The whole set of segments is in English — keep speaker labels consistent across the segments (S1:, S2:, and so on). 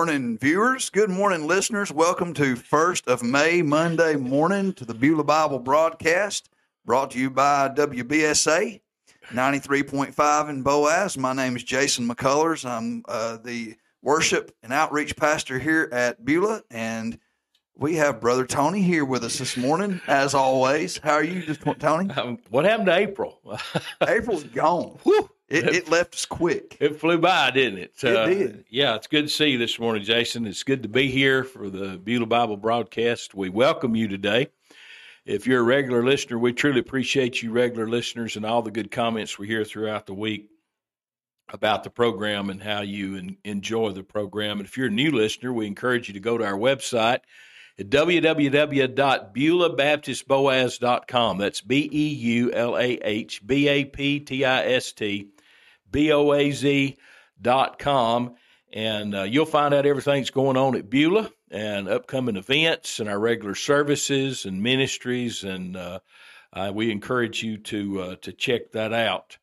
S1: morning, viewers. Good morning, listeners. Welcome to First of May, Monday morning, to the Beulah Bible broadcast, brought to you by WBSA 93.5 in Boaz. My name is Jason McCullers. I'm uh, the worship and outreach pastor here at Beulah, and we have Brother Tony here with us this morning, as always. How are you, just Tony?
S2: Um, what happened to April?
S1: April's gone.
S2: Whew.
S1: It, it left us quick.
S2: It flew by, didn't it?
S1: It uh, did.
S2: Yeah, it's good to see you this morning, Jason. It's good to be here for the Beulah Bible broadcast. We welcome you today. If you're a regular listener, we truly appreciate you, regular listeners, and all the good comments we hear throughout the week about the program and how you en- enjoy the program. And if you're a new listener, we encourage you to go to our website at www.beulahbaptistboaz.com. That's B E U L A H B A P T I S T B O A Z dot com. And uh, you'll find out everything that's going on at Beulah and upcoming events and our regular services and ministries. And uh, uh, we encourage you to uh, to check that out.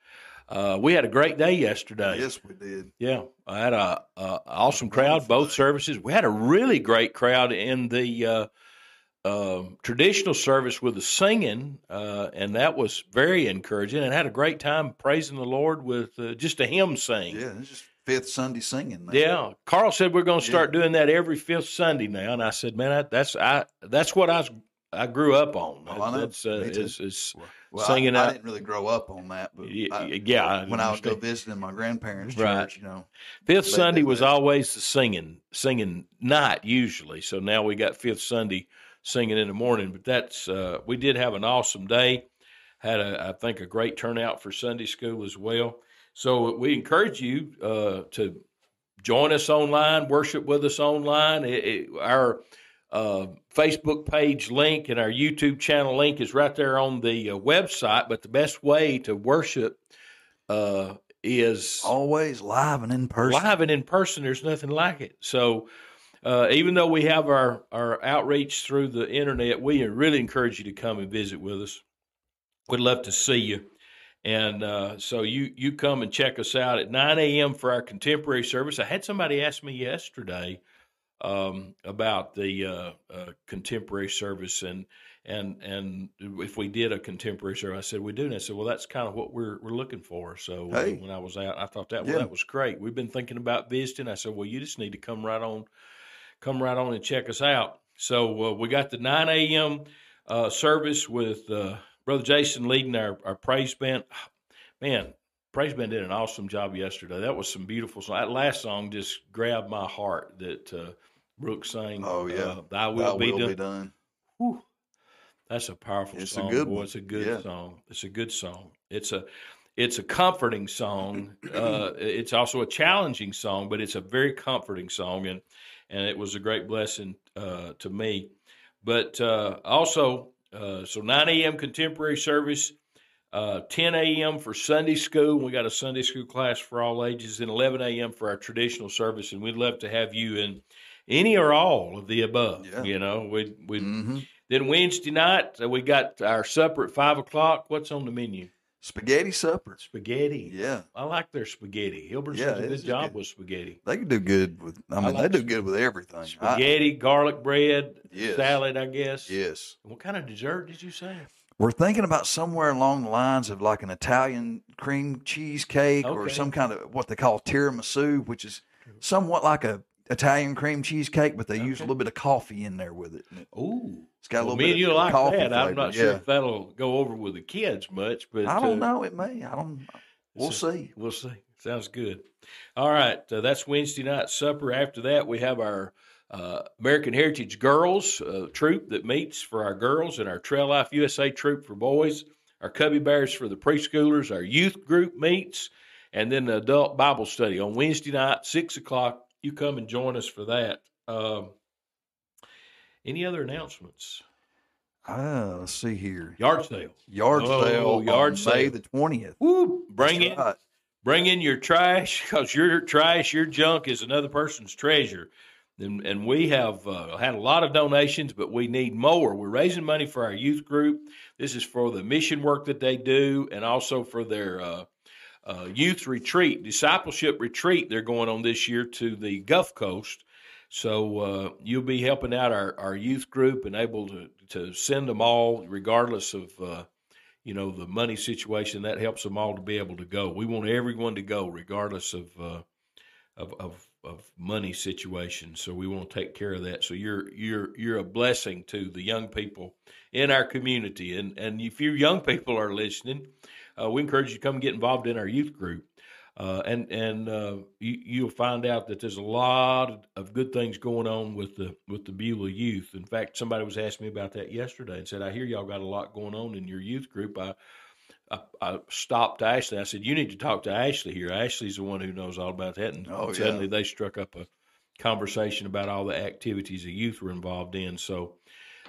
S2: Uh, we had a great day yesterday.
S1: Yes, we did.
S2: Yeah, I had a, a awesome crowd, both services. We had a really great crowd in the uh, uh, traditional service with the singing, uh, and that was very encouraging. And had a great time praising the Lord with uh, just a hymn sing.
S1: Yeah, it's just fifth Sunday singing.
S2: Yeah, Carl said we're going to start doing that every fifth Sunday now, and I said, man, I, that's I that's what I was, I grew up on.
S1: Well, I know.
S2: That's uh,
S1: Me too.
S2: is, is
S1: Well,
S2: singing
S1: I, I didn't really grow up on that, but I,
S2: yeah, I
S1: when I was go visiting my grandparents'
S2: Right.
S1: church, you know,
S2: Fifth Sunday was
S1: that.
S2: always the singing, singing night usually. So now we got fifth Sunday singing in the morning. But that's uh, we did have an awesome day. Had a I think a great turnout for Sunday school as well. So we encourage you uh, to join us online, worship with us online. It, it, our uh, Facebook page link and our YouTube channel link is right there on the uh, website. But the best way to worship uh, is
S1: always live and in person.
S2: live and in person there's nothing like it so uh, even though we have our, our outreach through the internet we really encourage you to come and visit with us we'd love to see you and uh, so you you come and check us out at 9 a.m for our contemporary service i had somebody ask me yesterday um, about the uh, uh, contemporary service and and and if we did a contemporary service, I said we do. And I said, well, that's kind of what we're we're looking for. So uh,
S1: Hey.
S2: when I was out, I thought that well,
S1: Yeah.
S2: that was great. We've been thinking about visiting. I said, well, you just need to come right on, come right on and check us out. So uh, we got the 9 a.m. Uh, service with uh, Brother Jason leading our, our praise band. Man, praise band did an awesome job yesterday. That was some beautiful song. That last song just grabbed my heart that uh, Brooke sang.
S1: Oh, yeah.
S2: Thy will,
S1: Thy
S2: be,
S1: will
S2: done.
S1: be done.
S2: Whew. That's a powerful
S1: It's a
S2: song.
S1: good
S2: boy. It's a good
S1: Yeah.
S2: song. It's a good song. It's a it's a comforting song. Uh, it's also a challenging song, but it's a very comforting song, and and it was a great blessing uh, to me. But uh, also, uh, so 9 a.m. contemporary service, uh, 10 a.m. for Sunday school. We got a Sunday school class for all ages, and 11 a.m. for our traditional service. And we'd love to have you in any or all of the above.
S1: Yeah.
S2: You know, we we
S1: hmm
S2: then Wednesday night, uh, we got our supper at five o'clock. What's on the menu?
S1: Spaghetti supper.
S2: Spaghetti.
S1: Yeah,
S2: I like their spaghetti. Hilbert
S1: Yeah,
S2: does a good job
S1: good.
S2: with spaghetti.
S1: they can do good with. I mean,
S2: like
S1: they do good with everything. I-
S2: Spaghetti, garlic bread,
S1: Yes.
S2: salad, I guess.
S1: yes,
S2: What kind of dessert did you say?
S1: we're thinking about somewhere along the lines of like an Italian cream cheesecake or some kind of what they call tiramisu, which is somewhat like a Italian cream cheesecake, but they use a little bit of coffee in there with it. And it-
S2: Ooh.
S1: It's got a
S2: Well,
S1: little
S2: me
S1: bit
S2: and you
S1: of
S2: like
S1: coffee
S2: that. I'm
S1: flavor.
S2: not sure if that'll go over with the kids much, but
S1: I don't
S2: uh,
S1: know. It may. I don't. We'll
S2: so-
S1: see.
S2: We'll see. Sounds good. All right, uh, that's Wednesday night supper. After that, we have our uh, American Heritage Girls uh, troop that meets for our girls, and our Trail Life USA troop for boys. Our Cubby Bears for the preschoolers. Our youth group meets, and then the adult Bible study on Wednesday night, six o'clock. You come and join us for that. Um, any other announcements?
S1: Ah, let's see here.
S2: Yard sale.
S1: Yard
S2: Oh,
S1: sale
S2: yard
S1: on May
S2: sale.
S1: the twentieth.
S2: Woo! Bring in
S1: Right.
S2: bring in your trash because your trash, your junk is another person's treasure. And, and we have uh, had a lot of donations, but we need more. We're raising money for our youth group. This is for the mission work that they do and also for their uh, uh, youth retreat, discipleship retreat they're going on this year to the Gulf Coast. So uh, you'll be helping out our, our youth group and able to, to send them all, regardless of uh, you know the money situation. That helps them all to be able to go. We want everyone to go, regardless of uh, of, of of money situation. So we want to take care of that. So you're you're you're a blessing to the young people in our community. And and if you young people are listening, uh, we encourage you to come get involved in our youth group. Uh, and and uh, you, will find out that there's a lot of good things going on with the with the Beulah youth. In fact, somebody was asking me about that yesterday and said, "I hear y'all got a lot going on in your youth group." I I, I stopped Ashley. I said, "You need to talk to Ashley here. Ashley's the one who knows all about that." And oh, suddenly yeah. they struck up a conversation about all the activities the youth were involved in. So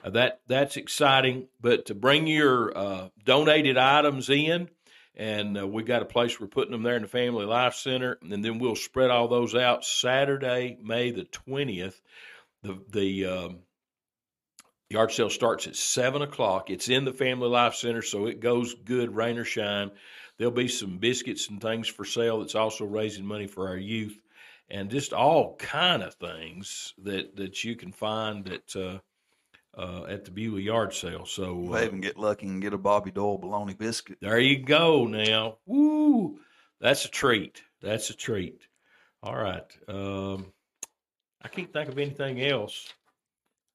S2: uh, that that's exciting. But to bring your uh, donated items in and uh, we got a place we're putting them there in the Family Life Center, and then we'll spread all those out Saturday, May the twentieth. The the um, yard sale starts at seven o'clock. It's in the Family Life Center, so it goes good, rain or shine. There'll be some biscuits and things for sale. That's also raising money for our youth, and just all kind of things that that you can find that. Uh, uh, at the Beulah yard sale. So
S1: uh, even get lucky and get a Bobby Doyle bologna biscuit.
S2: There you go. Now, woo, that's a treat. That's a treat. All right. Um, I can't think of anything else.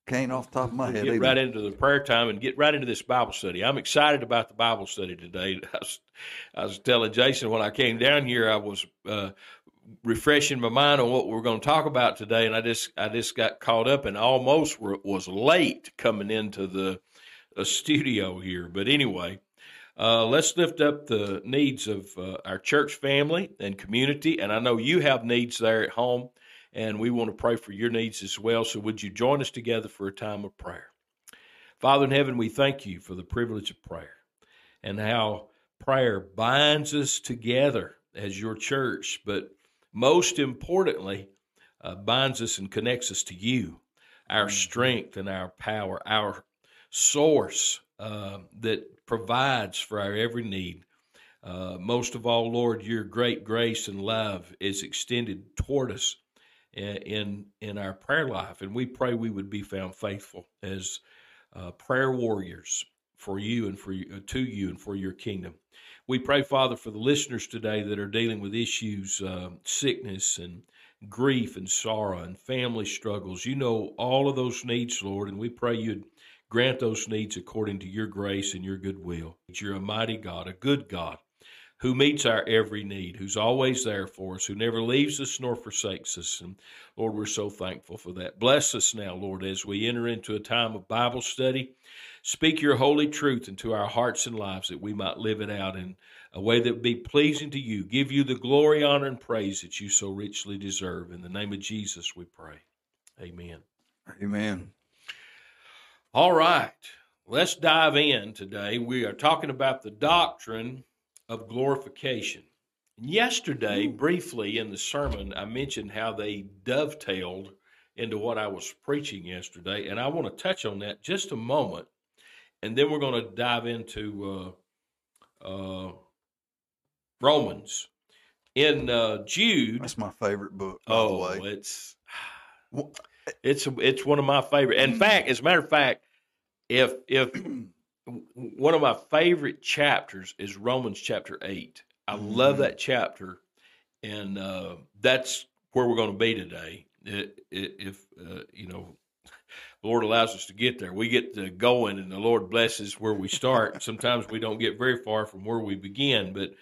S1: Can't off the top of my head.
S2: Get
S1: either.
S2: right into the prayer time and get right into this Bible study. I'm excited about the Bible study today. I was, I was telling Jason when I came down here, I was uh, refreshing my mind on what we're going to talk about today, and I just I just got caught up and almost were, was late coming into the studio here. But anyway, uh, let's lift up the needs of uh, our church family and community, and I know you have needs there at home, and we want to pray for your needs as well. So would you join us together for a time of prayer? Father in heaven, we thank you for the privilege of prayer and how prayer binds us together as your church, but most importantly, uh, binds us and connects us to you, our mm-hmm. strength and our power, our source uh, that provides for our every need. Uh, most of all, Lord, your great grace and love is extended toward us in in our prayer life, and we pray we would be found faithful as uh, prayer warriors for you and for you, uh, to you and for your kingdom. We pray, Father, for the listeners today that are dealing with issues, uh, sickness and grief and sorrow and family struggles. You know all of those needs, Lord, and we pray you'd grant those needs according to your grace and your goodwill. You're a mighty God, a good God, who meets our every need, who's always there for us, who never leaves us nor forsakes us. And Lord, we're so thankful for that. Bless us now, Lord, as we enter into a time of Bible study. Speak your holy truth into our hearts and lives that we might live it out in a way that would be pleasing to you. Give you the glory, honor, and praise that you so richly deserve. In the name of Jesus, we pray. Amen.
S1: Amen.
S2: All right. Let's dive in today. We are talking about the doctrine of glorification. Yesterday, briefly in the sermon, I mentioned how they dovetailed into what I was preaching yesterday, and I want to touch on that just a moment and then we're going to dive into uh, uh, Romans. In uh, Jude,
S1: that's my favorite book. oh,
S2: it's it's it's one of my favorite. In fact, as a matter of fact, if if one of my favorite chapters is Romans chapter eight. I mm-hmm. love that chapter, and uh, that's where we're going to be today. It, it, if uh, you know the Lord allows us to get there. We get to going, and the Lord blesses where we start. Sometimes we don't get very far from where we begin, but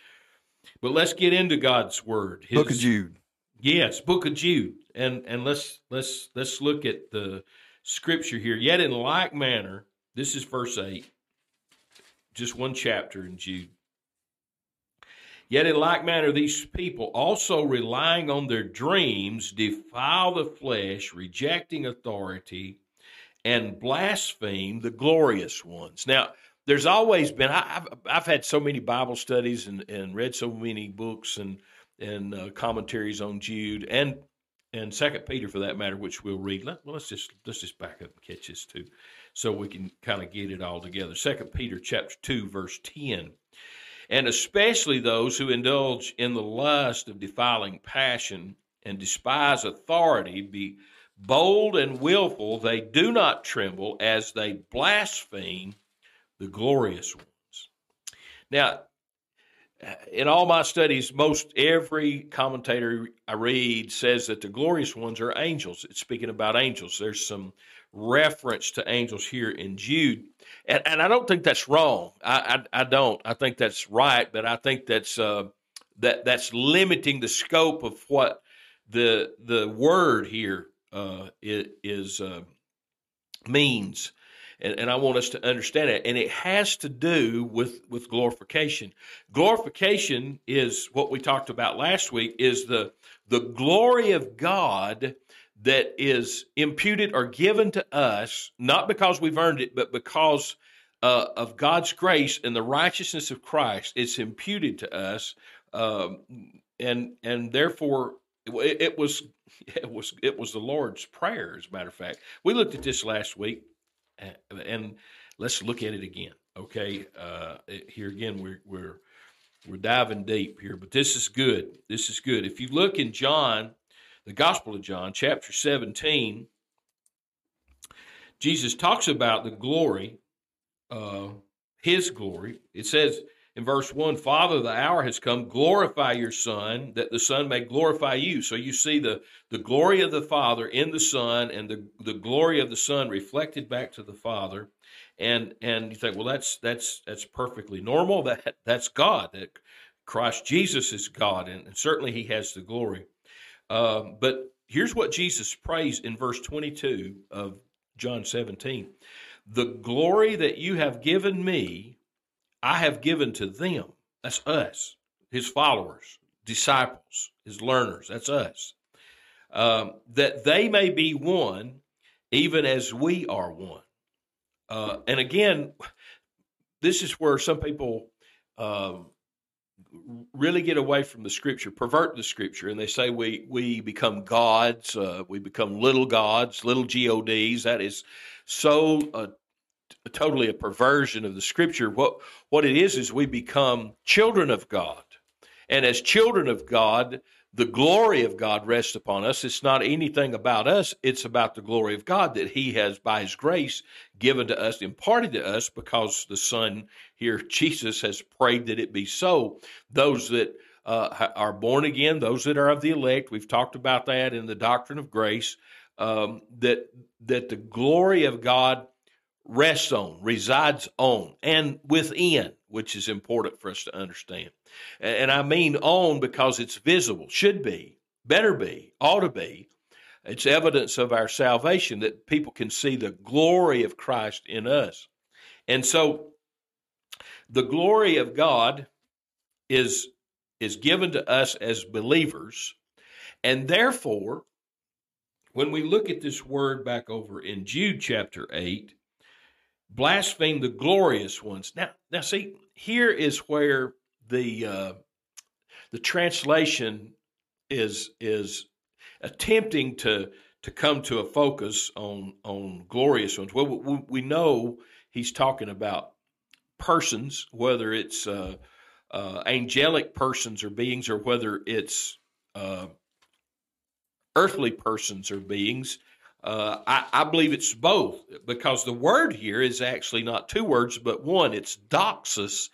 S2: but let's get into God's Word.
S1: His, Book of Jude.
S2: Yes, Book of Jude, and and let's let's let's look at the Scripture here. Yet in like manner, this is verse eight, just one chapter in Jude. Yet in like manner, these people also relying on their dreams defile the flesh, rejecting authority and blaspheme the glorious ones. Now, there's always been, I, have I've had so many Bible studies and, and read so many books and, and uh, commentaries on Jude and and Second Peter for that matter, which we'll read. Let, well, let's just let's just back up and catch this too, so we can kind of get it all together. Second Peter chapter two verse ten, and especially those who indulge in the lust of defiling passion and despise authority, be bold and willful, they do not tremble as they blaspheme the glorious ones. Now, in all my studies, most every commentator I read says that the glorious ones are angels. It's speaking about angels. There's some reference to angels here in Jude, and, and I don't think that's wrong. I, I, I don't. I think that's right, but I think that's uh, that that's limiting the scope of what the the word here uh, is uh, means and, and I want us to understand it. And it has to do with with glorification. Glorification is what we talked about last week. Is the the glory of God that is imputed or given to us, not because we've earned it, but because uh, of God's grace and the righteousness of Christ. It's imputed to us, um, and and therefore it, it was it was it was the Lord's prayer. As a matter of fact, we looked at this last week and let's look at it again. Okay, uh, here again we're we're we're diving deep here, but this is good. This is good. If you look in John, the Gospel of John, chapter seventeen, Jesus talks about the glory, uh, His glory. It says in verse 1 Father, the hour has come, glorify your Son, that the Son may glorify you. So you see the, the glory of the Father in the Son and the, the glory of the Son reflected back to the Father. And and you think, well, that's that's that's perfectly normal. That that's God. That Christ Jesus is God, and, and certainly He has the glory. Um, but here's what Jesus prays in verse 22 of John 17: The glory that you have given me, I have given to them. That's us, his followers, disciples, his learners. That's us. Um, that they may be one, even as we are one. Uh, and again, this is where some people um, really get away from the scripture, pervert the scripture, and they say we we become gods, uh, we become little gods, little gods. That is so uh, totally a perversion of the scripture. What what it is is we become children of God, and as children of God, the glory of God rests upon us. It's not anything about us; it's about the glory of God that He has, by His grace, given to us, imparted to us, because the Son here, Jesus, has prayed that it be so. Those that uh, are born again, those that are of the elect, we've talked about that in the doctrine of grace. Um, that that the glory of God rests on, resides on, and within, which is important for us to understand. And I mean on because it's visible, should be, better be, ought to be. It's evidence of our salvation that people can see the glory of Christ in us. And so the glory of God is, is given to us as believers. And therefore, when we look at this word back over in Jude chapter 8, blaspheme the glorious ones. Now, now see, here is where the uh, the translation is is attempting to to come to a focus on on glorious ones. Well, we, know he's talking about persons, whether it's uh, uh, angelic persons or beings, or whether it's uh, earthly persons or beings. Uh, I, I, believe it's both because the word here is actually not two words, but one. It's doxas.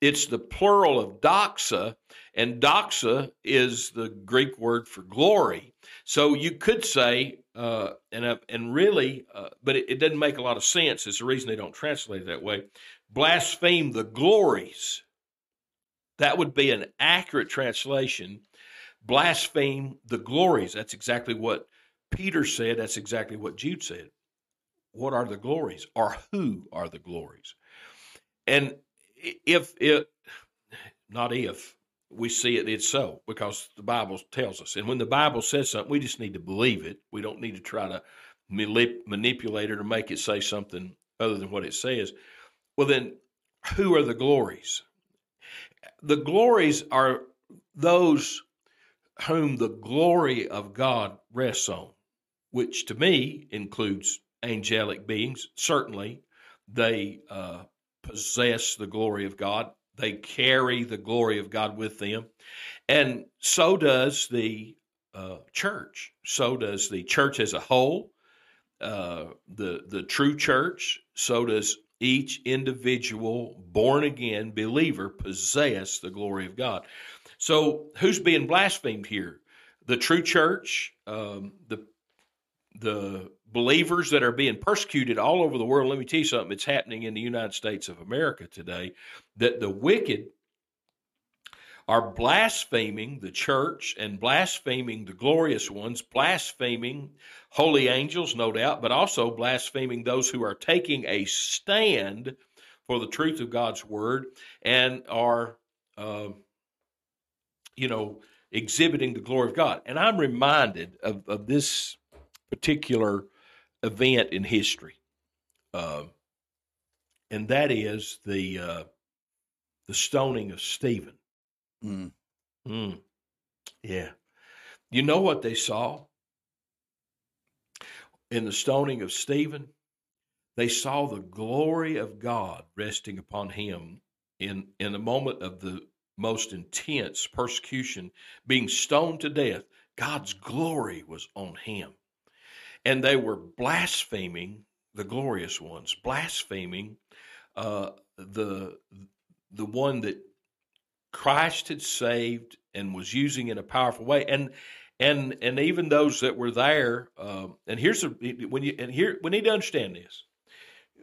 S2: It's the plural of doxa, and doxa is the Greek word for glory. So you could say, uh, and uh, and really, uh, but it, it, doesn't make a lot of sense. It's the reason they don't translate it that way. Blaspheme the glories. That would be an accurate translation. Blaspheme the glories. That's exactly what Peter said that's exactly what Jude said. What are the glories, or who are the glories? And if it, not if, we see it, it's so because the Bible tells us. And when the Bible says something, we just need to believe it. We don't need to try to manipulate it or make it say something other than what it says. Well, then, who are the glories? The glories are those whom the glory of God rests on which to me includes angelic beings. Certainly, they uh, possess the glory of God, they carry the glory of God with them. And so does the uh, church. So does the church as a whole, uh, the the true church. So does each individual born again believer possess the glory of God. So who's being blasphemed here? The true church, um, the the believers that are being persecuted all over the world. Let me tell you something. It's happening in the United States of America today. That the wicked are blaspheming the church and blaspheming the glorious ones, blaspheming holy angels, no doubt, but also blaspheming those who are taking a stand for the truth of God's word and are, uh, you know, exhibiting the glory of God. And I'm reminded of, of this particular event in history, uh, and that is the uh, the stoning of Stephen.
S1: Mm.
S2: Mm. Yeah. You know what they saw in the stoning of Stephen? They saw the glory of God resting upon him in, in the moment of the most intense persecution, being stoned to death. God's glory was on him. And they were blaspheming the glorious ones, blaspheming uh, the the one that Christ had saved and was using in a powerful way. And and and even those that were there, um, and here's a, when you and here we need to understand this: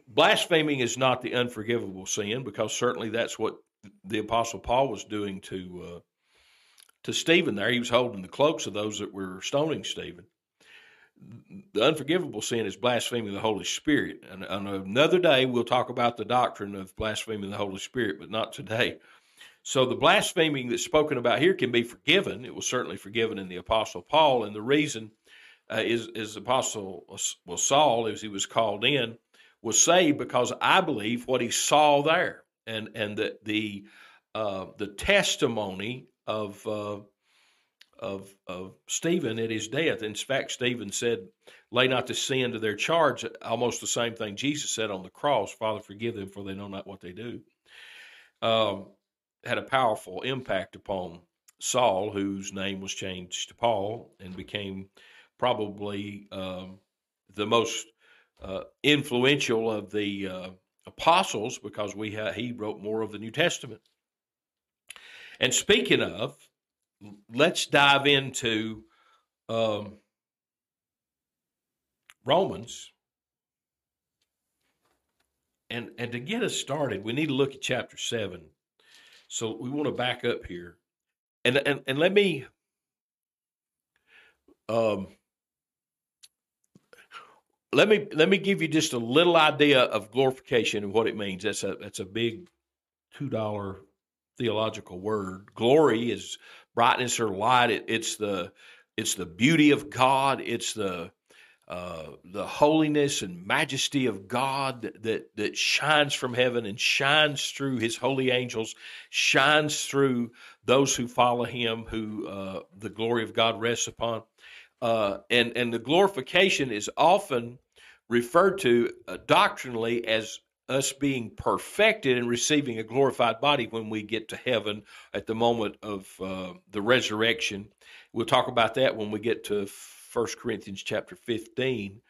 S2: blaspheming is not the unforgivable sin, because certainly that's what the apostle Paul was doing to uh, to Stephen. There, he was holding the cloaks of those that were stoning Stephen. The unforgivable sin is blaspheming the Holy Spirit. And on another day, we'll talk about the doctrine of blaspheming the Holy Spirit, but not today. So the blaspheming that's spoken about here can be forgiven. It was certainly forgiven in the Apostle Paul, and the reason uh, is is Apostle well Saul, as he was called in, was saved because I believe what he saw there, and and the the uh, the testimony of uh, of of Stephen at his death. In fact, Stephen said, "Lay not the sin to their charge." Almost the same thing Jesus said on the cross. Father, forgive them, for they know not what they do. Um, had a powerful impact upon Saul, whose name was changed to Paul and became probably um, the most uh, influential of the uh, apostles because we ha- he wrote more of the New Testament. And speaking of, let's dive into um, Romans. And, and to get us started, we need to look at chapter 7 so we want to back up here, and and and let me um let me let me give you just a little idea of glorification and what it means. That's a that's a big two dollar theological word. Glory is brightness or light. It, it's the it's the beauty of God. It's the uh, the holiness and majesty of God that that shines from heaven and shines through His holy angels, shines through those who follow Him, who uh, the glory of God rests upon, uh, and and the glorification is often referred to uh, doctrinally as us being perfected and receiving a glorified body when we get to heaven at the moment of uh, the resurrection. We'll talk about that when we get to First Corinthians chapter 15.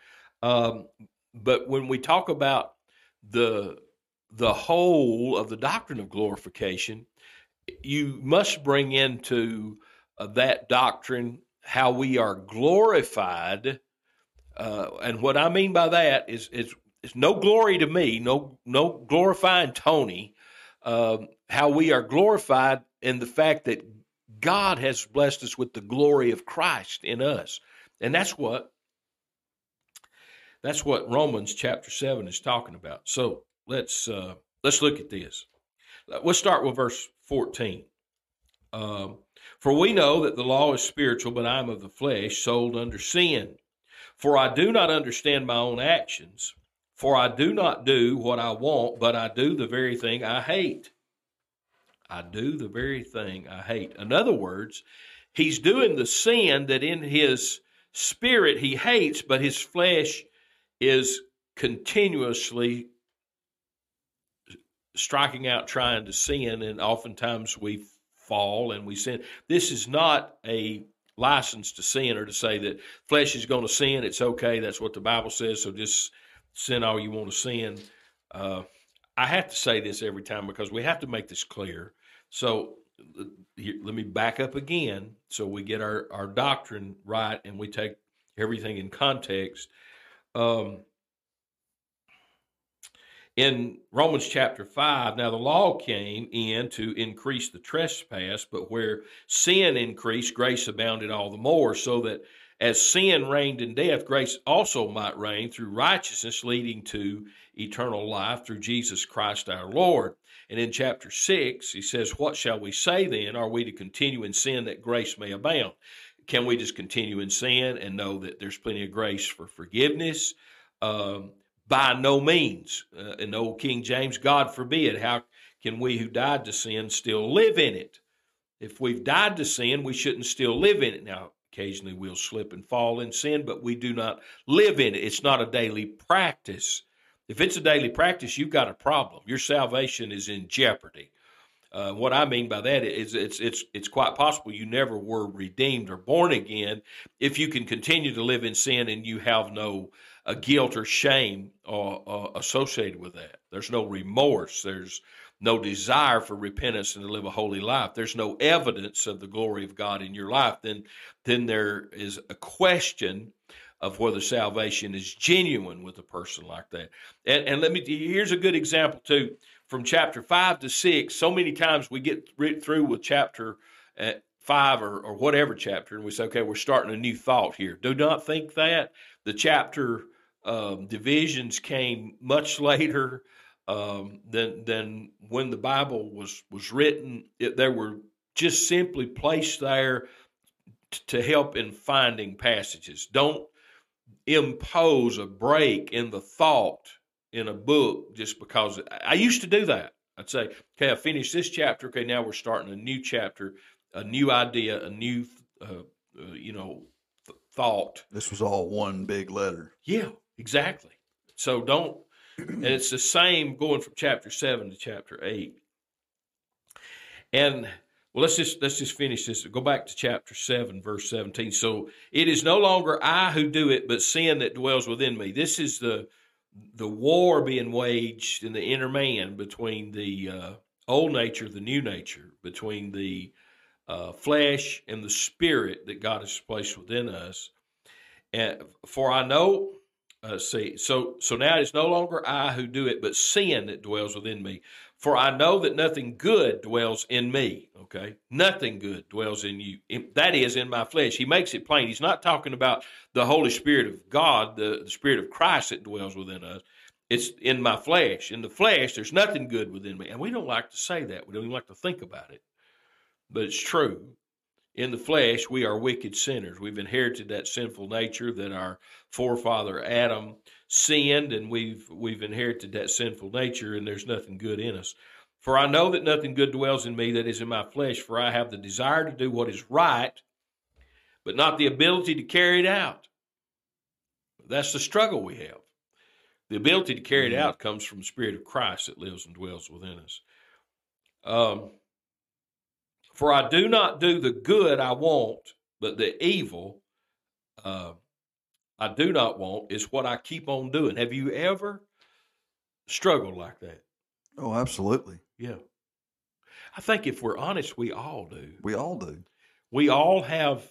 S2: Um, but when we talk about the the whole of the doctrine of glorification, you must bring into uh, that doctrine how we are glorified. Uh, and what I mean by that is, is, is no glory to me, no no glorifying Tony. Um, how we are glorified in the fact that God has blessed us with the glory of Christ in us. And that's what that's what Romans chapter 7 is talking about. So let's uh, let's look at this. Let's start with verse 14. Um, For we know that the law is spiritual, but I am of the flesh, sold under sin. For I do not understand my own actions. For I do not do what I want, but I do the very thing I hate. I do the very thing I hate. In other words, he's doing the sin that in his spirit he hates, but his flesh is continuously striking out trying to sin, and oftentimes we fall and we sin. This is not a license to sin or to say that flesh is going to sin. It's okay. That's what the Bible says. So just sin all you want to sin. Uh, I have to say this every time because we have to make this clear. So here, let me back up again so we get our, our doctrine right and we take everything in context. Um, in Romans chapter 5, now the law came in to increase the trespass, but where sin increased, grace abounded all the more, so that as sin reigned in death, grace also might reign through righteousness, leading to eternal life through Jesus Christ our Lord. And in chapter 6, he says, What shall we say then? Are we to continue in sin that grace may abound? Can we just continue in sin and know that there's plenty of grace for forgiveness? Um, by no means. Uh, in old King James, God forbid. How can we who died to sin still live in it? If we've died to sin, we shouldn't still live in it. Now, occasionally we'll slip and fall in sin, but we do not live in it. It's not a daily practice. If it's a daily practice, you've got a problem. Your salvation is in jeopardy. Uh, what I mean by that is it's it's it's quite possible you never were redeemed or born again if you can continue to live in sin and you have no uh, guilt or shame uh, uh, associated with that. There's no remorse. There's no desire for repentance and to live a holy life. There's no evidence of the glory of God in your life. Then then there is a question of whether salvation is genuine with a person like that. And, and let me here's a good example too from chapter 5 to 6, so many times we get through with chapter uh, 5 or, or whatever chapter, and we say, okay, we're starting a new thought here. Do not think that. The chapter um, divisions came much later um, than, than when the Bible was, was written. It, they were just simply placed there t- to help in finding passages. Don't impose a break in the thought in a book just because I used to do that. I'd say, okay, I finished this chapter. Okay, now we're starting a new chapter, a new idea, a new, uh, uh, you know, th- thought.
S1: This was all one big letter.
S2: Yeah, exactly. So don't, and it's the same going from chapter seven to chapter eight. And well, let's just let's just finish this. Go back to chapter seven, verse seventeen. So it is no longer I who do it, but sin that dwells within me. This is the the war being waged in the inner man between the uh, old nature, the new nature, between the uh, flesh and the spirit that God has placed within us. And for I know, uh, see, so so now it's no longer I who do it, but sin that dwells within me. For I know that nothing good dwells in me. Okay. Nothing good dwells in you. That is in my flesh. He makes it plain. He's not talking about the Holy Spirit of God, the, the Spirit of Christ that dwells within us. It's in my flesh. In the flesh, there's nothing good within me. And we don't like to say that. We don't even like to think about it. But it's true. In the flesh, we are wicked sinners. We've inherited that sinful nature that our forefather Adam sinned, and we've we've inherited that sinful nature, and there's nothing good in us. For I know that nothing good dwells in me that is in my flesh, for I have the desire to do what is right, but not the ability to carry it out. That's the struggle we have. The ability to carry it mm-hmm. out comes from the Spirit of Christ that lives and dwells within us. Um, for I do not do the good I want, but the evil uh, I do not want is what I keep on doing. Have you ever struggled like that?
S1: Oh, absolutely.
S2: Yeah. I think if we're honest, we all do.
S1: We all do.
S2: We all have.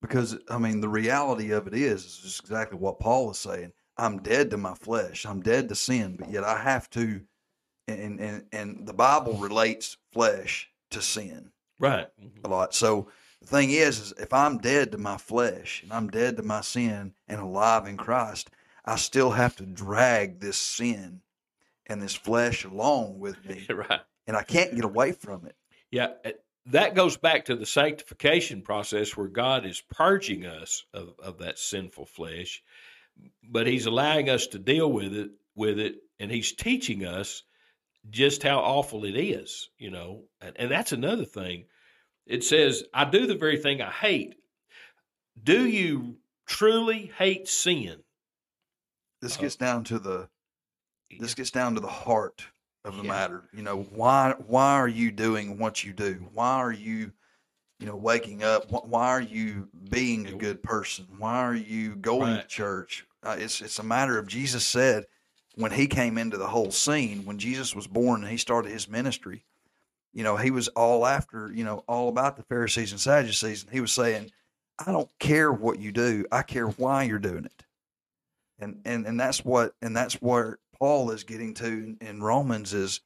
S1: Because, I mean, the reality of it is, is just exactly what Paul is saying. I'm dead to my flesh. I'm dead to sin, but yet I have to, and and and the Bible relates flesh to sin,
S2: right?
S1: A lot. So the thing is, is if I'm dead to my flesh and I'm dead to my sin and alive in Christ, I still have to drag this sin and this flesh along with me.
S2: right.
S1: And I can't get away from it.
S2: Yeah. Uh, that goes back to the sanctification process where God is purging us of, of that sinful flesh, but He's allowing us to deal with it with it, and He's teaching us just how awful it is, you know. And, and that's another thing. It says, I do the very thing I hate. Do you truly hate sin?
S1: This uh, gets down to the this gets down to the heart of the yeah. matter. You know, why why are you doing what you do? Why are you you know, waking up. Why are you being a good person? Why are you going to church? Uh, it's it's a matter of Jesus said when he came into the whole scene when Jesus was born and he started his ministry. You know, he was all after you know all about the Pharisees and Sadducees, and he was saying, "I don't care what you do. I care why you're doing it." And and and that's what and that's where Paul is getting to in, in Romans is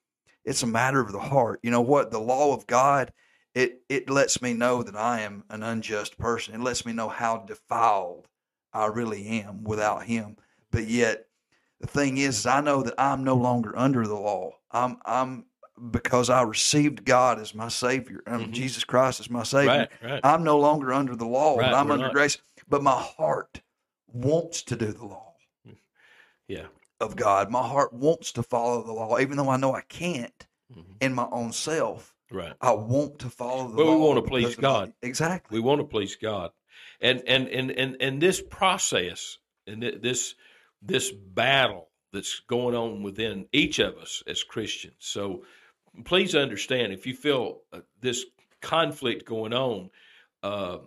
S1: it's a matter of the heart. You know what? The law of God it it lets me know that I am an unjust person. It lets me know how defiled I really am without him. But yet the thing is, is I know that I'm no longer under the law. I'm I'm because I received God as my Savior. Um,
S2: Mhm.
S1: Jesus Christ as my Savior.
S2: Right, right.
S1: I'm no longer under the law,
S2: Right,
S1: but I'm under
S2: not.
S1: grace. But my heart wants to do the law
S2: Yeah.
S1: of God. My heart wants to follow the law, even though I know I can't
S2: Mhm.
S1: in my own self.
S2: Right.
S1: I want to follow the
S2: Well, we wanna please God.
S1: my- Exactly.
S2: We want to please God, and and and and and this process and thi- this this battle that's going on within each of us as Christians. So please understand if you feel uh, this conflict going on, uh,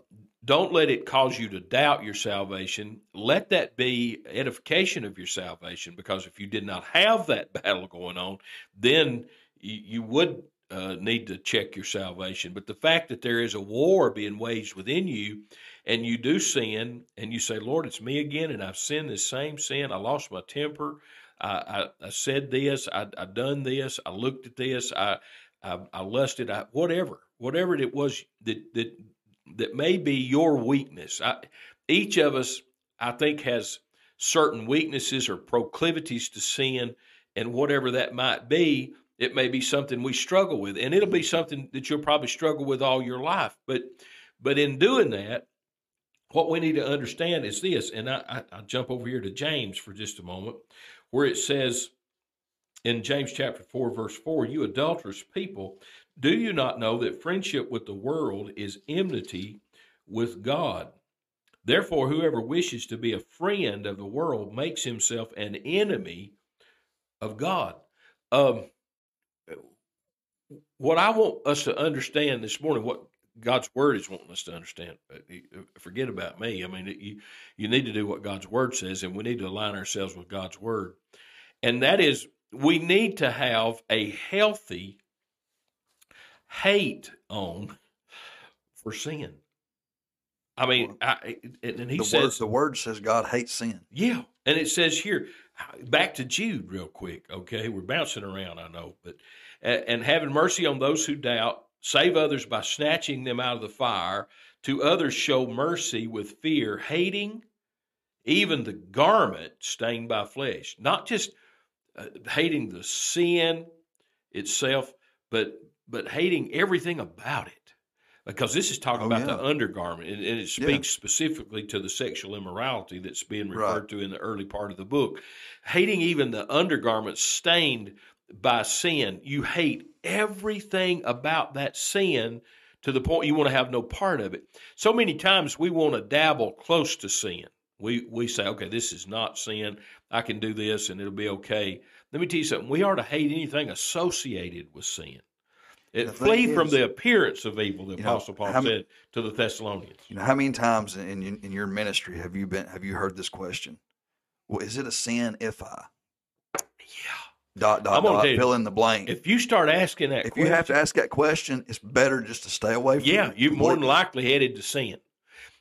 S2: don't let it cause you to doubt your salvation. Let that be edification of your salvation, because if you did not have that battle going on, then you, you would uh, need to check your salvation. But the fact that there is a war being waged within you, and you do sin, and you say, "Lord, it's me again, and I've sinned this same sin. I lost my temper. I, I, I said this. I, I done this. I looked at this. I, I, I lusted. I, whatever, whatever it was that that that may be your weakness. I, each of us, I think, has certain weaknesses or proclivities to sin, and whatever that might be, it may be something we struggle with, and it'll be something that you'll probably struggle with all your life. But, but in doing that, what we need to understand is this, and I, I, I'll jump over here to James for just a moment, where it says in James chapter 4, verse 4, you adulterous people, do you not know that friendship with the world is enmity with God? Therefore, whoever wishes to be a friend of the world makes himself an enemy of God. Um, what I want us to understand this morning, what God's word is wanting us to understand. uh, Forget about me. I mean, you you need to do what God's word says, and we need to align ourselves with God's word. And that is, we need to have a healthy hate on for sin. I mean, I, and he
S1: the
S2: says
S1: word the word says God hates sin.
S2: yeah, and it says here, back to Jude, real quick. Okay, we're bouncing around, I know, but and having mercy on those who doubt, save others by snatching them out of the fire. To others, show mercy with fear, hating even the garment stained by flesh. Not just uh, hating the sin itself, but but hating everything about it. Because this is talking
S1: Oh,
S2: about
S1: yeah.
S2: the undergarment, and, and it speaks specifically to the sexual immorality that's being referred
S1: Right.
S2: to in the early part of the book. Hating even the undergarment stained by sin. You hate everything about that sin to the point you want to have no part of it. So many times we want to dabble close to sin. We we say, okay, this is not sin. I can do this and it'll be okay. Let me tell you something. We are to hate anything associated with sin. It, flee from
S1: is-
S2: the appearance of evil. The
S1: You know,
S2: Apostle Paul
S1: how
S2: said to the Thessalonians.
S1: You know, how many times in in in your ministry have you been have you heard this question? Well, is it a sin if I. dot dot dot
S2: you,
S1: fill in the blank?
S2: If you start asking that
S1: if
S2: question,
S1: you have to ask that question, it's better just to stay away from
S2: yeah, you're more than likely headed to sin.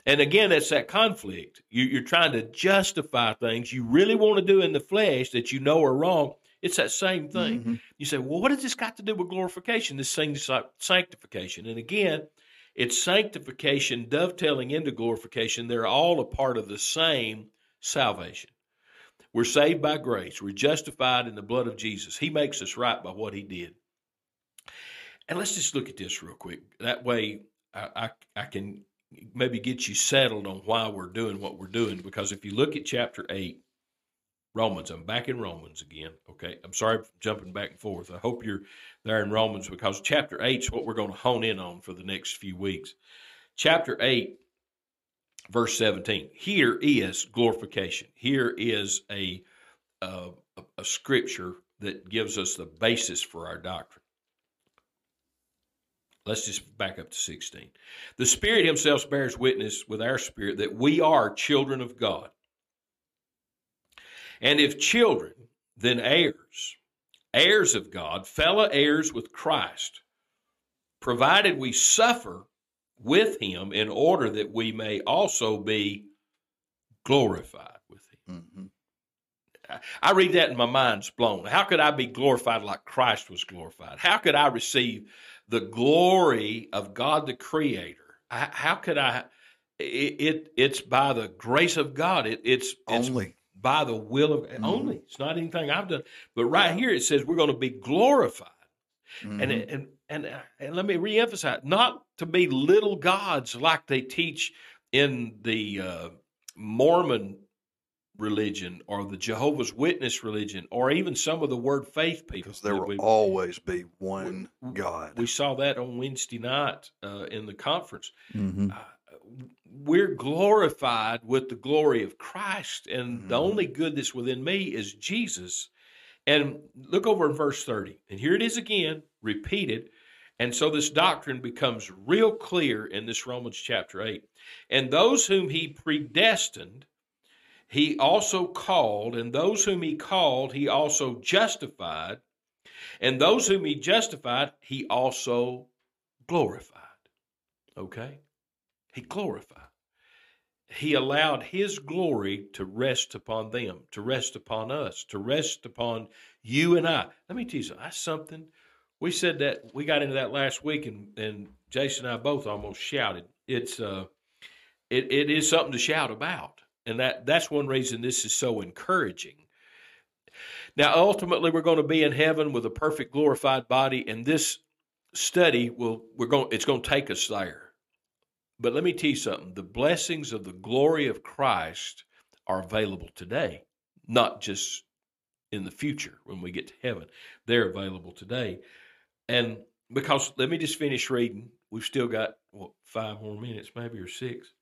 S2: And again, that's that conflict. You, you're trying to justify things you really want to do in the flesh that you know are wrong. It's that same thing.
S1: Mhm.
S2: You say, well, what has this got to do with glorification? This thing's like sanctification. And again, it's sanctification dovetailing into glorification. They're all a part of the same salvation. We're saved by grace. We're justified in the blood of Jesus. He makes us right by what he did. And let's just look at this real quick. That way, I, I, I can maybe get you settled on why we're doing what we're doing. Because if you look at chapter 8, Romans, I'm back in Romans again. Okay. I'm sorry for jumping back and forth. I hope you're there in Romans because chapter 8 is what we're going to hone in on for the next few weeks. Chapter 8, verse 17. Here is glorification. Here is a, a scripture that gives us the basis for our doctrine. Let's just back up to 16. The Spirit Himself bears witness with our spirit that we are children of God. And if children, then heirs, heirs of God, fellow heirs with Christ, provided we suffer with Him in order that we may also be glorified with Him. Mm-hmm. I read that and my mind's blown. How could I be glorified like Christ was glorified? How could I receive the glory of God the Creator? How could I? It, it it's by the grace of God. It, it's
S1: only
S2: it's by the will of mm-hmm. only. It's not anything I've done. But right here it says we're going to be glorified, mm-hmm. and and and and let me reemphasize: not to be little gods like they teach in the uh, Mormon religion or the Jehovah's Witness religion or even some of the Word Faith people.
S1: Because there will we, always be one
S2: we,
S1: God.
S2: We saw that on Wednesday night uh, in the conference. Mm-hmm. Uh, we're glorified with the glory of Christ, and mm-hmm. the only good that's within me is Jesus. And look over in verse 30. And here it is again, repeated. And so this doctrine becomes real clear in this Romans chapter 8. And those whom he predestined, he also called, and those whom he called, he also justified, and those whom he justified, he also glorified. Okay? He glorified. He allowed his glory to rest upon them, to rest upon us, to rest upon you and I. Let me tell you something. That's something. We said that we got into that last week, and, and Jason and I both almost shouted. It's uh, it, it is something to shout about and that, that's one reason this is so encouraging. Now, ultimately, we're going to be in heaven with a perfect glorified body, and this study will we're going it's going to take us there. But let me tell you something: the blessings of the glory of Christ are available today, not just in the future when we get to heaven. They're available today, and because let me just finish reading. We've still got what five more minutes, maybe or six.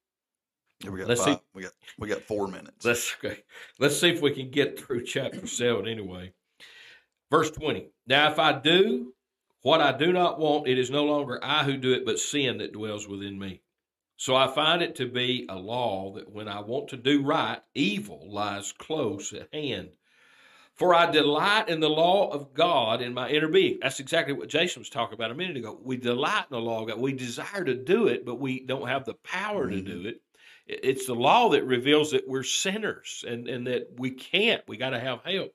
S1: Yeah, we got Let's five. See. We got we got four minutes.
S2: Let's okay. Let's see if we can get through chapter seven anyway. Verse twenty. Now, if I do what I do not want, it is no longer I who do it, but sin that dwells within me. So I find it to be a law that when I want to do right, evil lies close at hand. For I delight in the law of God in my inner being. That's exactly what Jason was talking about a minute ago. We delight in the law of God. We desire to do it, but we don't have the power mm-hmm. to do it. It's the law that reveals that we're sinners and, and that we can't. We got to have help.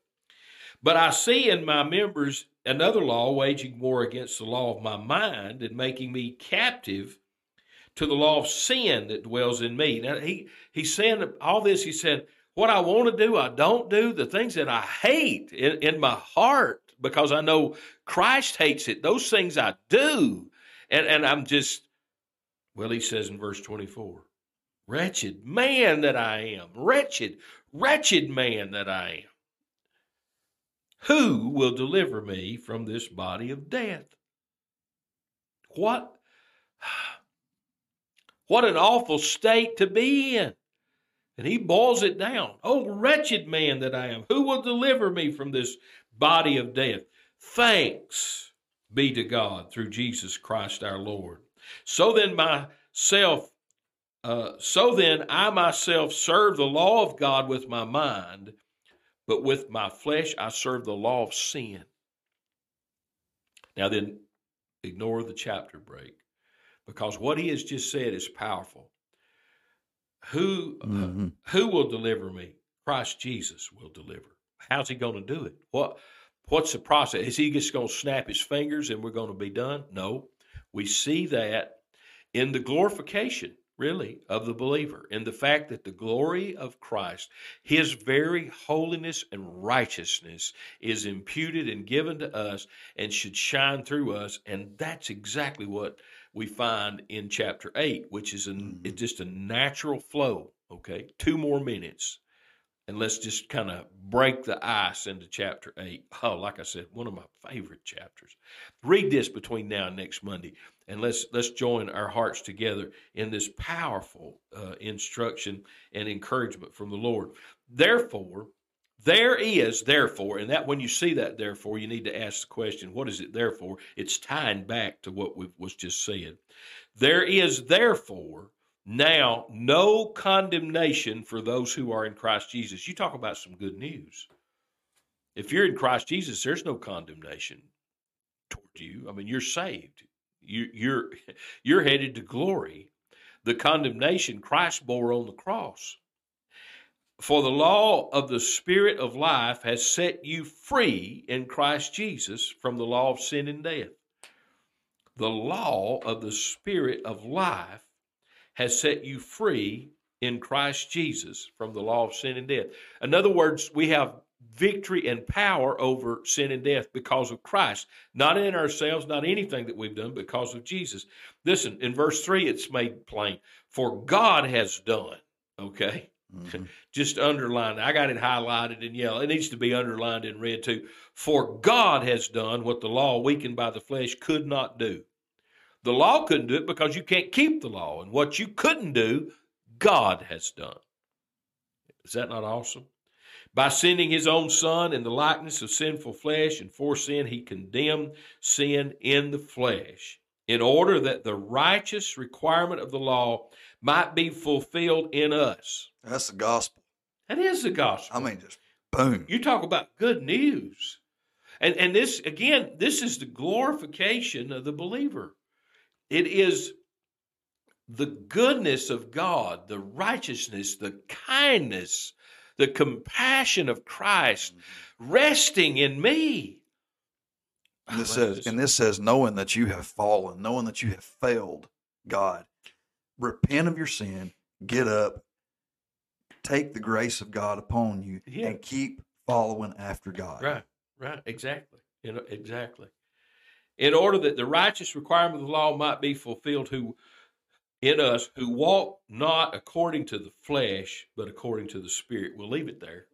S2: But I see in my members another law waging war against the law of my mind and making me captive to the law of sin that dwells in me. Now he he's saying all this. He said, "What I want to do, I don't do. The things that I hate in, in my heart, because I know Christ hates it. Those things I do, and and I'm just." Well, he says in verse twenty four. Wretched man that I am. Wretched, wretched man that I am. Who will deliver me from this body of death? What? What an awful state to be in. And he boils it down. Oh, wretched man that I am, who will deliver me from this body of death? Thanks be to God through Jesus Christ our Lord. So then, myself uh, so then, I myself serve the law of God with my mind, but with my flesh I serve the law of sin. Now, then, ignore the chapter break because what he has just said is powerful. Who, mm-hmm. who will deliver me? Christ Jesus will deliver. How's he going to do it? What, what's the process? Is he just going to snap his fingers and we're going to be done? No. We see that in the glorification really, of the believer in the fact that the glory of Christ, his very holiness and righteousness, is imputed and given to us and should shine through us. And that's exactly what we find in chapter 8, which is a, mm-hmm. just a natural flow. Okay, two more minutes and let's just kind of break the ice into chapter 8. Oh, like I said, one of my favorite chapters. Read this between now and next Monday, and let's let's join our hearts together in this powerful uh, instruction and encouragement from the Lord. Therefore, There is, therefore, and that when you see that, therefore, you need to ask the question, what is it there for? It's tying back to what was just said. There is, therefore, now no condemnation for those who are in Christ Jesus. You talk about some good news. If you're in Christ Jesus, there's no condemnation toward you. I mean, you're saved. You, you're you're headed to glory. The condemnation Christ bore on the cross. For the law of the Spirit of life has set you free in Christ Jesus from the law of sin and death. The law of the Spirit of life has set you free in Christ Jesus from the law of sin and death. In other words, we have victory and power over sin and death because of Christ, not in ourselves, not anything that we've done, because of Jesus. Listen, in verse 3, it's made plain for God has done, okay? Mm-hmm. Just underline. I got it highlighted in yellow. It needs to be underlined in red too. For God has done what the law, weakened by the flesh, could not do. The law couldn't do it because you can't keep the law. And what you couldn't do, God has done. Is that not awesome? By sending his own son in the likeness of sinful flesh, and for sin, he condemned sin in the flesh, in order that the righteous requirement of the law might be fulfilled in us.
S1: That's the gospel.
S2: That is the gospel.
S1: I mean, just boom.
S2: You talk about good news. And, and this, again, this is the glorification of the believer. It is the goodness of God, the righteousness, the kindness, the compassion of Christ resting in me.
S1: And this ah, says, and this says, knowing that you have fallen, knowing that you have failed God, repent of your sin, get up, take the grace of God upon you, yeah. and keep following after God.
S2: Right, right, exactly, you know, exactly. In order that the righteous requirement of the law might be fulfilled, who in us who walk not according to the flesh, but according to the Spirit. We'll leave it there.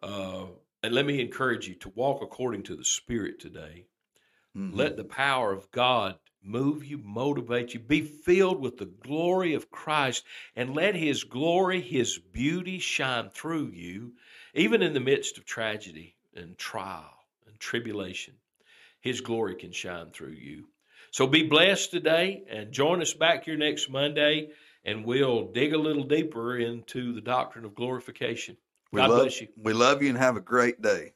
S2: Uh, and let me encourage you to walk according to the Spirit today. Mm-hmm. Let the power of God move you, motivate you, be filled with the glory of Christ, and let His glory, His beauty shine through you, even in the midst of tragedy and trial and tribulation. His glory can shine through you. So be blessed today and join us back here next Monday, and we'll dig a little deeper into the doctrine of glorification. God
S1: we love,
S2: bless you.
S1: We love you and have a great day.